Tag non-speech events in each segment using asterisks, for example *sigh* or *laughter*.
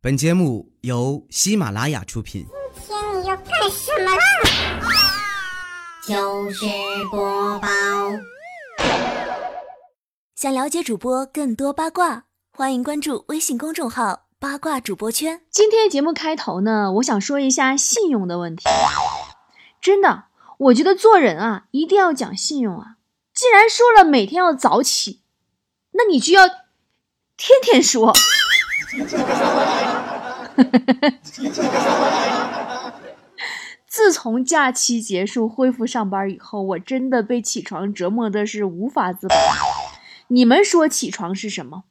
本节目由喜马拉雅出品。今天你要干什么啦？就是播报。想了解主播更多八卦，欢迎关注微信公众号“八卦主播圈”。今天节目开头呢，我想说一下信用的问题。真的，我觉得做人啊，一定要讲信用啊。既然说了每天要早起，那你就要天天说。*laughs* 自从假期结束恢复上班以后，我真的被起床折磨的是无法自拔。你们说起床是什么？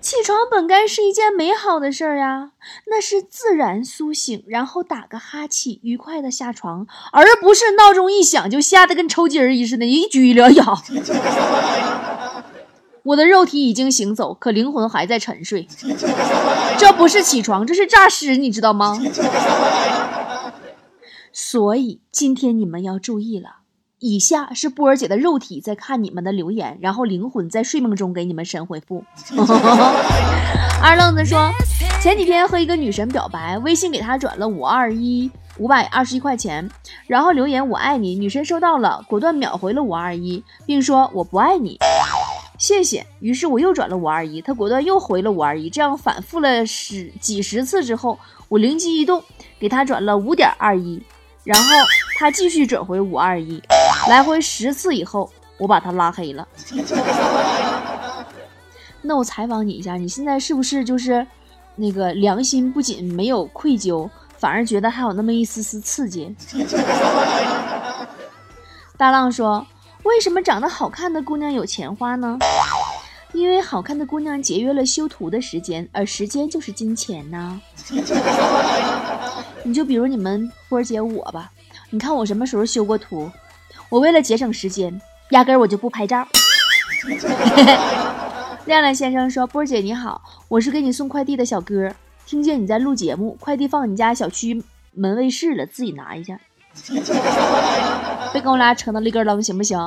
起床本该是一件美好的事儿呀，那是自然苏醒，然后打个哈欠，愉快的下床，而不是闹钟一响就吓得跟抽筋儿似的，一拘了腰。*laughs* 我的肉体已经行走，可灵魂还在沉睡。*laughs* 这不是起床，这是诈尸，你知道吗？*laughs* 所以今天你们要注意了，以下是波儿姐的肉体在看你们的留言，然后灵魂在睡梦中给你们神回复。*laughs* 二愣子说，前几天和一个女神表白，微信给她转了五二一五百二十一块钱，然后留言我爱你，女神收到了，果断秒回了五二一，并说我不爱你。谢谢。于是我又转了五二一，他果断又回了五二一，这样反复了十几十次之后，我灵机一动，给他转了五点二一，然后他继续转回五二一，来回十次以后，我把他拉黑了。那我采访你一下，你现在是不是就是那个良心不仅没有愧疚，反而觉得还有那么一丝丝刺激？*laughs* 大浪说。为什么长得好看的姑娘有钱花呢？因为好看的姑娘节约了修图的时间，而时间就是金钱呐。*laughs* 你就比如你们波儿姐我吧，你看我什么时候修过图？我为了节省时间，压根儿我就不拍照。*laughs* 亮亮先生说：“波儿姐你好，我是给你送快递的小哥，听见你在录节目，快递放你家小区门卫室了，自己拿一下。”别跟我俩扯那里根楞，行不行？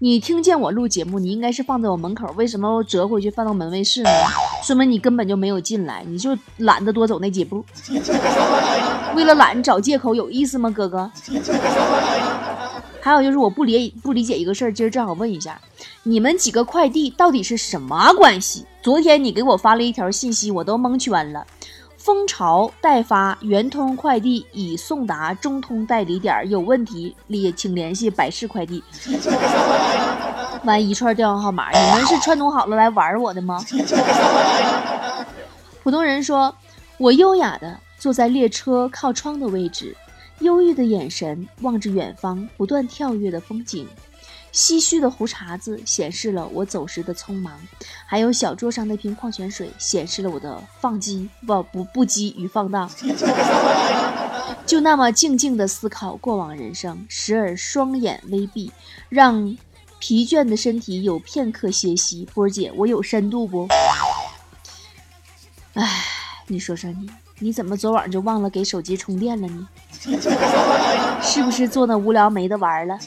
你听见我录节目，你应该是放在我门口，为什么折回去放到门卫室呢？说明你根本就没有进来，你就懒得多走那几步。为了懒找借口，有意思吗，哥哥？还有就是我不理不理解一个事儿，今儿正好问一下，你们几个快递到底是什么关系？昨天你给我发了一条信息，我都蒙圈了。蜂巢代发，圆通快递已送达中通代理点，有问题联请联系百世快递。*laughs* 完一串电话号码，你们是串通好了来玩我的吗？*laughs* 普通人说，我优雅的坐在列车靠窗的位置，忧郁的眼神望着远方不断跳跃的风景。唏嘘的胡茬子显示了我走时的匆忙，还有小桌上那瓶矿泉水显示了我的放机不不不羁与放荡。*laughs* 就那么静静的思考过往人生，时而双眼微闭，让疲倦的身体有片刻歇息。波姐，我有深度不？哎，你说说你，你怎么昨晚就忘了给手机充电了呢？*laughs* 是不是做那无聊没得玩了？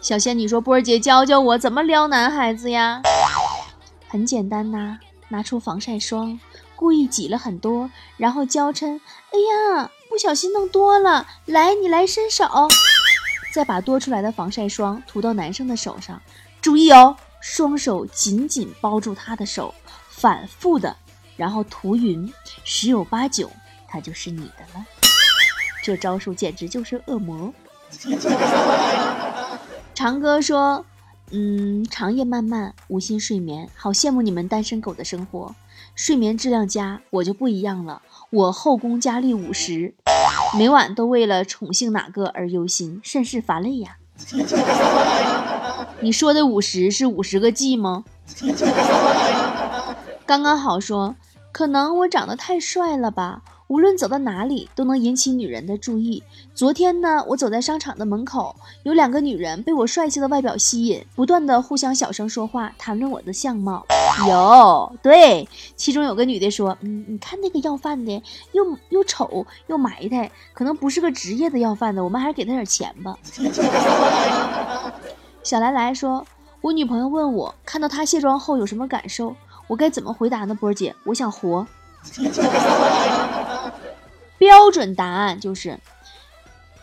小仙女说：“波儿姐，教教我怎么撩男孩子呀？很简单呐，拿出防晒霜，故意挤了很多，然后娇嗔：‘哎呀，不小心弄多了，来，你来伸手。’再把多出来的防晒霜涂到男生的手上，注意哦，双手紧紧包住他的手，反复的，然后涂匀，十有八九他就是你的了。这招数简直就是恶魔。”长哥说：“嗯，长夜漫漫，无心睡眠，好羡慕你们单身狗的生活，睡眠质量佳。我就不一样了，我后宫佳丽五十，每晚都为了宠幸哪个而忧心，甚是乏累呀。*laughs* 你说的五十是五十个 G 吗？刚刚好说，可能我长得太帅了吧。”无论走到哪里都能引起女人的注意。昨天呢，我走在商场的门口，有两个女人被我帅气的外表吸引，不断的互相小声说话，谈论我的相貌。有对，其中有个女的说：“嗯，你看那个要饭的，又又丑又埋汰，可能不是个职业的要饭的，我们还是给他点钱吧。”小来来说：“我女朋友问我看到她卸妆后有什么感受。”我该怎么回答呢？波姐，我想活。标准答案就是，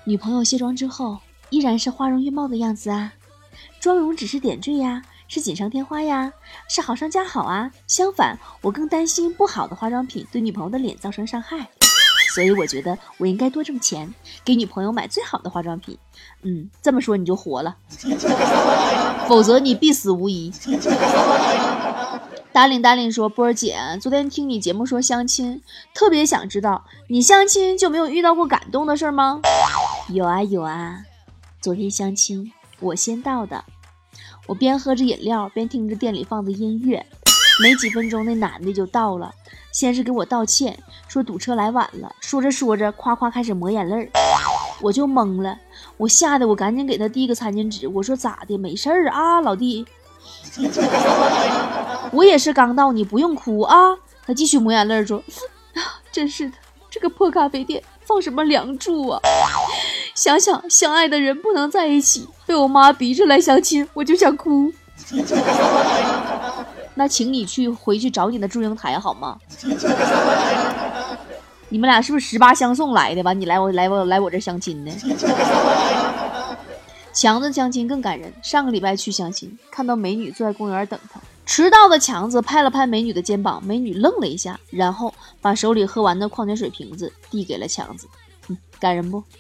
女朋友卸妆之后依然是花容月貌的样子啊，妆容只是点缀呀，是锦上添花呀，是好上加好啊。相反，我更担心不好的化妆品对女朋友的脸造成伤害。所以我觉得我应该多挣钱，给女朋友买最好的化妆品。嗯，这么说你就活了，否则你必死无疑。达令达令说：“波儿姐，昨天听你节目说相亲，特别想知道你相亲就没有遇到过感动的事吗？”有啊有啊，昨天相亲我先到的，我边喝着饮料边听着店里放的音乐。没几分钟，那男的就到了，先是给我道歉，说堵车来晚了。说着说着，夸夸开始抹眼泪儿，我就懵了，我吓得我赶紧给他递个餐巾纸，我说咋的？没事儿啊，老弟，我也是刚到，你不用哭啊。他继续抹眼泪说，*laughs* 真是的，这个破咖啡店放什么梁祝啊？*laughs* 想想相爱的人不能在一起，被我妈逼着来相亲，我就想哭。*laughs* 那请你去回去找你的祝英台好吗？你们俩是不是十八相送来的吧？你来我来我来我这相亲呢？强子相亲更感人。上个礼拜去相亲，看到美女坐在公园等他，迟到的强子拍了拍美女的肩膀，美女愣了一下，然后把手里喝完的矿泉水瓶子递给了强子，哼感人不？*laughs*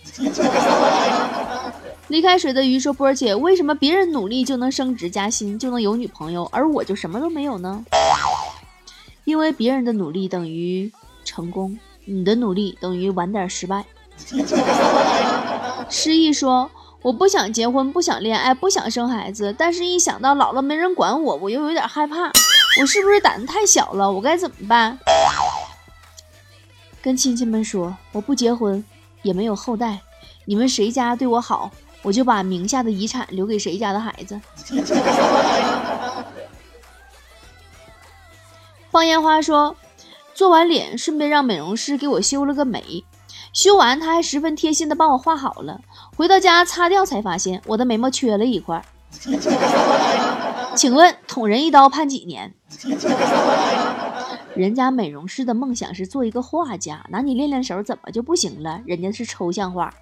离开水的鱼说：“波儿姐，为什么别人努力就能升职加薪，就能有女朋友，而我就什么都没有呢？因为别人的努力等于成功，你的努力等于晚点失败。”失忆说：“我不想结婚，不想恋爱，不想生孩子，但是一想到老了没人管我，我又有点害怕。我是不是胆子太小了？我该怎么办？”跟亲戚们说：“我不结婚，也没有后代，你们谁家对我好？”我就把名下的遗产留给谁家的孩子。放烟花说，做完脸，顺便让美容师给我修了个眉。修完，他还十分贴心的帮我画好了。回到家擦掉，才发现我的眉毛缺了一块。请问，捅人一刀判几年？人家美容师的梦想是做一个画家，拿你练练手，怎么就不行了？人家是抽象画。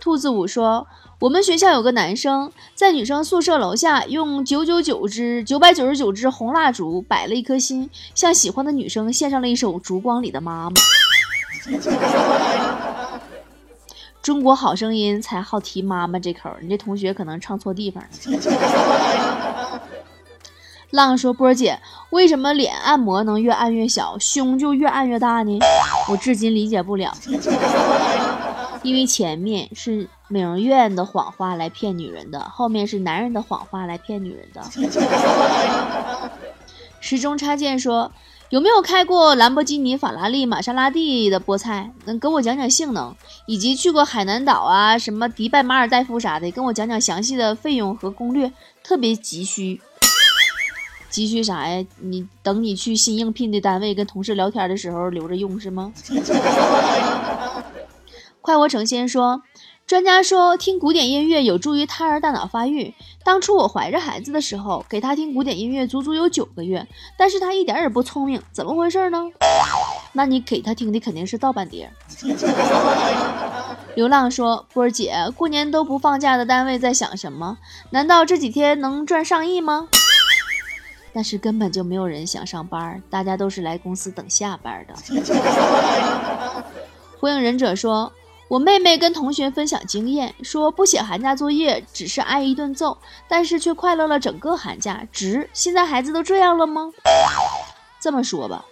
兔子五说：“我们学校有个男生在女生宿舍楼下用九九九支九百九十九支红蜡烛摆了一颗心，向喜欢的女生献上了一首《烛光里的妈妈》。中国好声音才好提妈妈这口，你这同学可能唱错地方了。*laughs* ”浪说：“波姐，为什么脸按摩能越按越小，胸就越按越大呢？我至今理解不了。”因为前面是美容院的谎话来骗女人的，后面是男人的谎话来骗女人的。*laughs* 时钟插件说：“有没有开过兰博基尼、法拉利、玛莎拉蒂的菠菜？能给我讲讲性能，以及去过海南岛啊、什么迪拜、马尔代夫啥的，跟我讲讲详细的费用和攻略，特别急需。*laughs* 急需啥呀？你等你去新应聘的单位跟同事聊天的时候留着用是吗？” *laughs* 快活成仙说，专家说听古典音乐有助于胎儿大脑发育。当初我怀着孩子的时候，给他听古典音乐足足有九个月，但是他一点也不聪明，怎么回事呢？那你给他听的肯定是盗版碟。*laughs* 流浪说，波儿姐，过年都不放假的单位在想什么？难道这几天能赚上亿吗？但是根本就没有人想上班，大家都是来公司等下班的。*laughs* 火影忍者说。我妹妹跟同学分享经验，说不写寒假作业只是挨一顿揍，但是却快乐了整个寒假，值。现在孩子都这样了吗？这么说吧，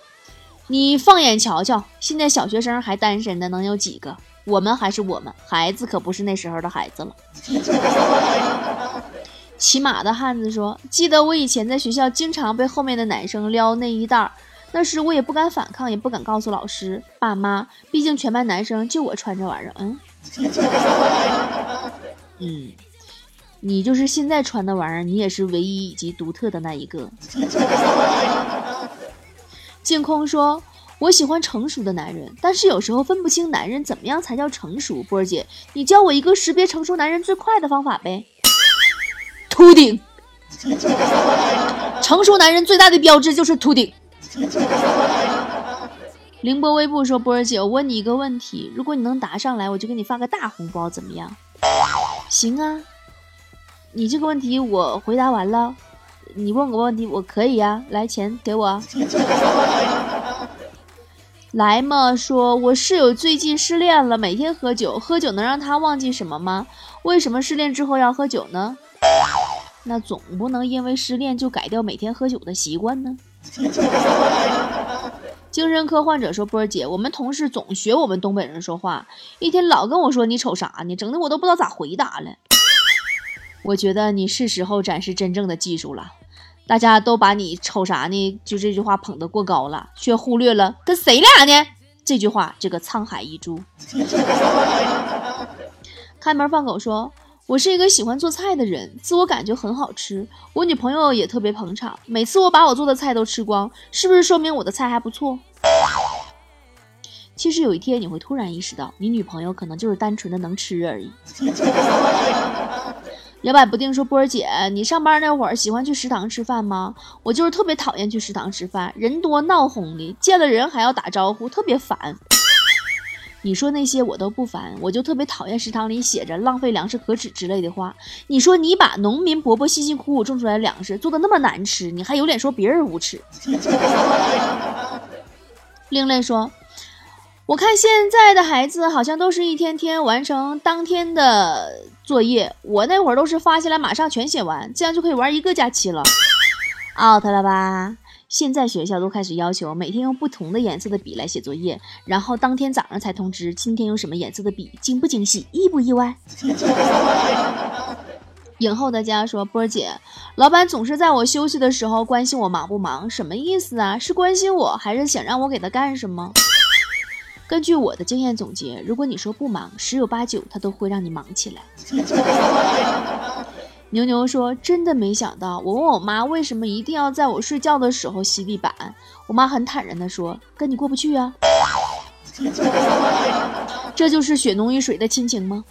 你放眼瞧瞧，现在小学生还单身的能有几个？我们还是我们，孩子可不是那时候的孩子了。*laughs* 骑马的汉子说：“记得我以前在学校经常被后面的男生撩内衣带。”那时我也不敢反抗，也不敢告诉老师、爸妈，毕竟全班男生就我穿这玩意儿。嗯，*laughs* 嗯，你就是现在穿的玩意儿，你也是唯一以及独特的那一个。*laughs* 净空说：“我喜欢成熟的男人，但是有时候分不清男人怎么样才叫成熟。”波儿姐，你教我一个识别成熟男人最快的方法呗？秃顶。*laughs* 成熟男人最大的标志就是秃顶。*laughs* 凌波微步说：“波儿姐，我问你一个问题，如果你能答上来，我就给你发个大红包，怎么样？”行啊，你这个问题我回答完了，你问个问题我可以呀，来钱给我。*laughs* 来嘛，说我室友最近失恋了，每天喝酒，喝酒能让他忘记什么吗？为什么失恋之后要喝酒呢？那总不能因为失恋就改掉每天喝酒的习惯呢。*laughs* 精神科患者说：“波儿姐，我们同事总学我们东北人说话，一天老跟我说你瞅啥呢，整的我都不知道咋回答了。我觉得你是时候展示真正的技术了。大家都把你瞅啥呢？就这句话捧得过高了，却忽略了跟谁俩呢？这句话，这个沧海一珠。*laughs* 开门放狗说。”我是一个喜欢做菜的人，自我感觉很好吃，我女朋友也特别捧场。每次我把我做的菜都吃光，是不是说明我的菜还不错？其实有一天你会突然意识到，你女朋友可能就是单纯的能吃而已。*laughs* 摇摆不定说：“波儿姐，你上班那会儿喜欢去食堂吃饭吗？我就是特别讨厌去食堂吃饭，人多闹哄的，见了人还要打招呼，特别烦。”你说那些我都不烦，我就特别讨厌食堂里写着“浪费粮食可耻”之类的话。你说你把农民伯伯辛辛苦苦种出来的粮食做的那么难吃，你还有脸说别人无耻？*laughs* 另类说，我看现在的孩子好像都是一天天完成当天的作业，我那会儿都是发下来马上全写完，这样就可以玩一个假期了。out 了吧？现在学校都开始要求每天用不同的颜色的笔来写作业，然后当天早上才通知今天用什么颜色的笔，惊不惊喜，意不意外？*laughs* 影后的家说：“波儿姐，老板总是在我休息的时候关心我忙不忙，什么意思啊？是关心我还是想让我给他干什么？”根据我的经验总结，如果你说不忙，十有八九他都会让你忙起来。牛牛说：“真的没想到，我问我妈为什么一定要在我睡觉的时候吸地板，我妈很坦然地说：跟你过不去啊。*laughs* 这就是血浓于水的亲情吗？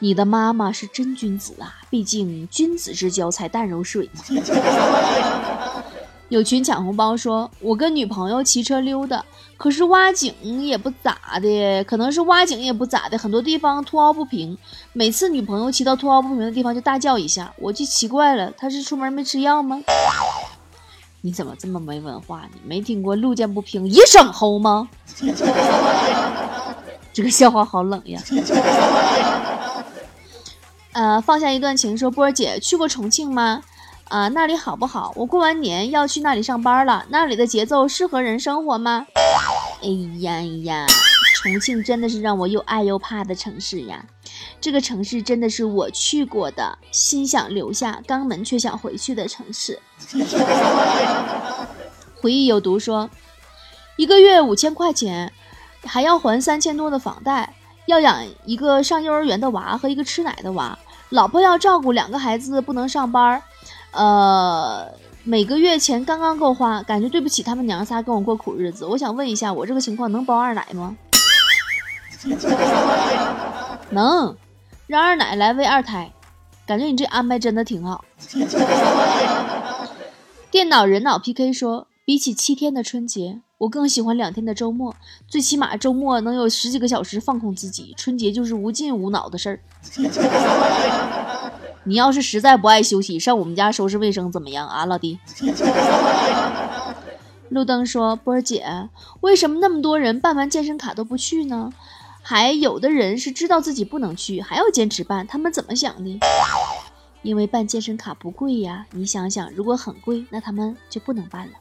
你的妈妈是真君子啊，毕竟君子之交才淡如水嘛。”有群抢红包说：“我跟女朋友骑车溜达，可是挖井也不咋的，可能是挖井也不咋的，很多地方凸凹不平。每次女朋友骑到凸凹不平的地方就大叫一下，我就奇怪了，她是出门没吃药吗？你怎么这么没文化你？没听过路见不平一声吼吗？*laughs* 这个笑话好冷呀。*laughs* 呃，放下一段情，说波儿姐去过重庆吗？”啊，那里好不好？我过完年要去那里上班了。那里的节奏适合人生活吗？哎呀呀，重庆真的是让我又爱又怕的城市呀！这个城市真的是我去过的，心想留下，肛门却想回去的城市。回忆有毒说，一个月五千块钱，还要还三千多的房贷，要养一个上幼儿园的娃和一个吃奶的娃，老婆要照顾两个孩子，不能上班。呃，每个月钱刚刚够花，感觉对不起他们娘仨跟我过苦日子。我想问一下，我这个情况能包二奶吗？能，让二奶来喂二胎，感觉你这安排真的挺好。电脑人脑 PK 说，比起七天的春节，我更喜欢两天的周末，最起码周末能有十几个小时放空自己，春节就是无尽无脑的事儿。你要是实在不爱休息，上我们家收拾卫生怎么样啊，老弟？*laughs* 路灯说：“波儿姐，为什么那么多人办完健身卡都不去呢？还有的人是知道自己不能去，还要坚持办，他们怎么想的？因为办健身卡不贵呀。你想想，如果很贵，那他们就不能办了。”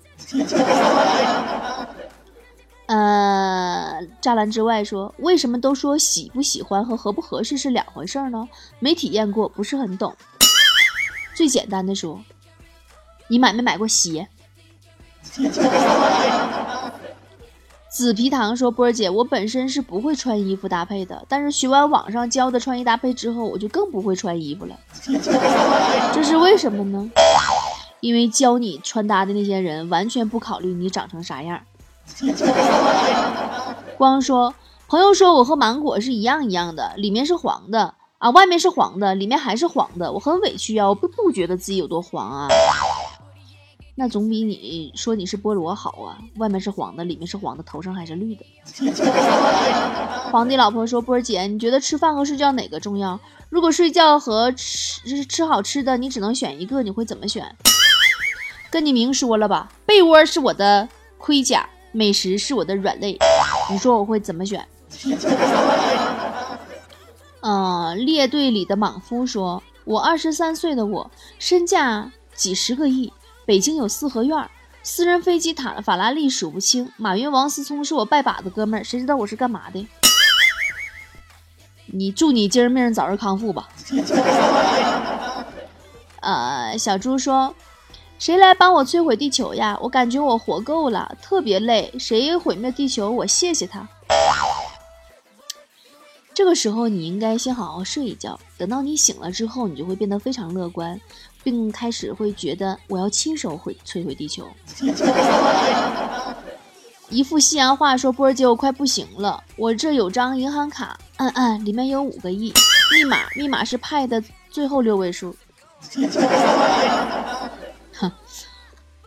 呃，栅栏之外说，为什么都说喜不喜欢和合不合适是两回事呢？没体验过，不是很懂。最简单的说，你买没买过鞋？*laughs* 紫皮糖说，波儿姐，我本身是不会穿衣服搭配的，但是学完网上教的穿衣搭配之后，我就更不会穿衣服了。*laughs* 这是为什么呢？因为教你穿搭的那些人完全不考虑你长成啥样。*laughs* 光说朋友说我和芒果是一样一样的，里面是黄的啊，外面是黄的，里面还是黄的，我很委屈啊，我不不觉得自己有多黄啊。那总比你说你是菠萝好啊，外面是黄的，里面是黄的，头上还是绿的。*laughs* 皇帝老婆说：“波儿姐，你觉得吃饭和睡觉哪个重要？如果睡觉和吃吃好吃的你只能选一个，你会怎么选？”跟你明说了吧，被窝是我的盔甲，美食是我的软肋。你说我会怎么选？嗯，列队里的莽夫说：“我二十三岁的我，身价几十个亿。”北京有四合院，私人飞机、塔法拉利数不清。马云、王思聪是我拜把子哥们儿，谁知道我是干嘛的？你祝你今儿命早日康复吧。呃，小猪说：“谁来帮我摧毁地球呀？我感觉我活够了，特别累。谁毁灭地球，我谢谢他。”这个时候，你应该先好好睡一觉。等到你醒了之后，你就会变得非常乐观，并开始会觉得我要亲手毁摧毁地球。*laughs* 一副西洋话说：“波儿姐，我快不行了，我这有张银行卡，嗯嗯，里面有五个亿，密码密码是派的最后六位数。*laughs* ”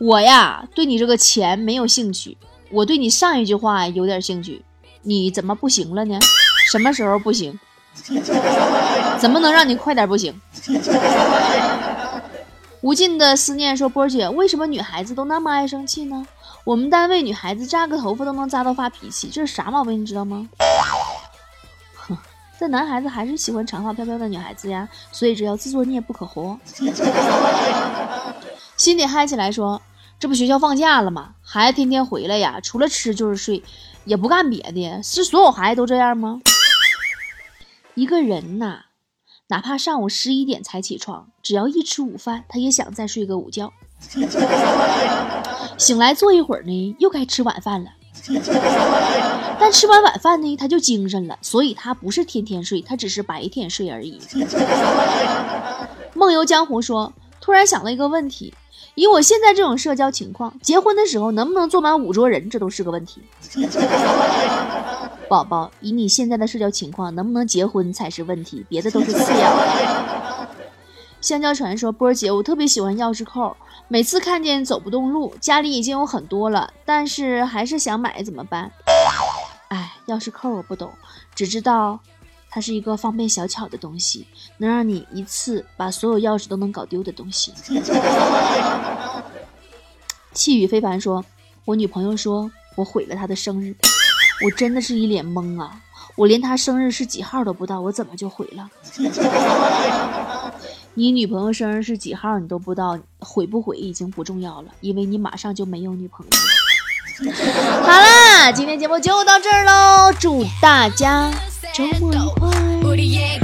我呀，对你这个钱没有兴趣，我对你上一句话有点兴趣，你怎么不行了呢？什么时候不行？怎么能让你快点不行？无尽的思念说：“波姐，为什么女孩子都那么爱生气呢？我们单位女孩子扎个头发都能扎到发脾气，这是啥毛病？你知道吗？”哼，这男孩子还是喜欢长发飘飘的女孩子呀，所以只要自作孽不可活。心里嗨起来说：“这不学校放假了吗？孩子天天回来呀，除了吃就是睡，也不干别的。是所有孩子都这样吗？”一个人呐，哪怕上午十一点才起床，只要一吃午饭，他也想再睡个午觉。*laughs* 醒来坐一会儿呢，又该吃晚饭了。但吃完晚饭呢，他就精神了，所以他不是天天睡，他只是白天睡而已。*laughs* 梦游江湖说，突然想了一个问题：以我现在这种社交情况，结婚的时候能不能坐满五桌人，这都是个问题。*laughs* 宝宝，以你现在的社交情况，能不能结婚才是问题，别的都是次要的。*laughs* 香蕉船说：“波儿姐，我特别喜欢钥匙扣，每次看见走不动路，家里已经有很多了，但是还是想买，怎么办？”哎，钥匙扣我不懂，只知道它是一个方便小巧的东西，能让你一次把所有钥匙都能搞丢的东西。*laughs* 气宇非凡说：“我女朋友说我毁了她的生日。”我真的是一脸懵啊！我连她生日是几号都不知道，我怎么就毁了？*laughs* 你女朋友生日是几号你都不知道，毁不毁已经不重要了，因为你马上就没有女朋友了。*laughs* 好啦，今天节目就到这儿喽，祝大家周末愉快！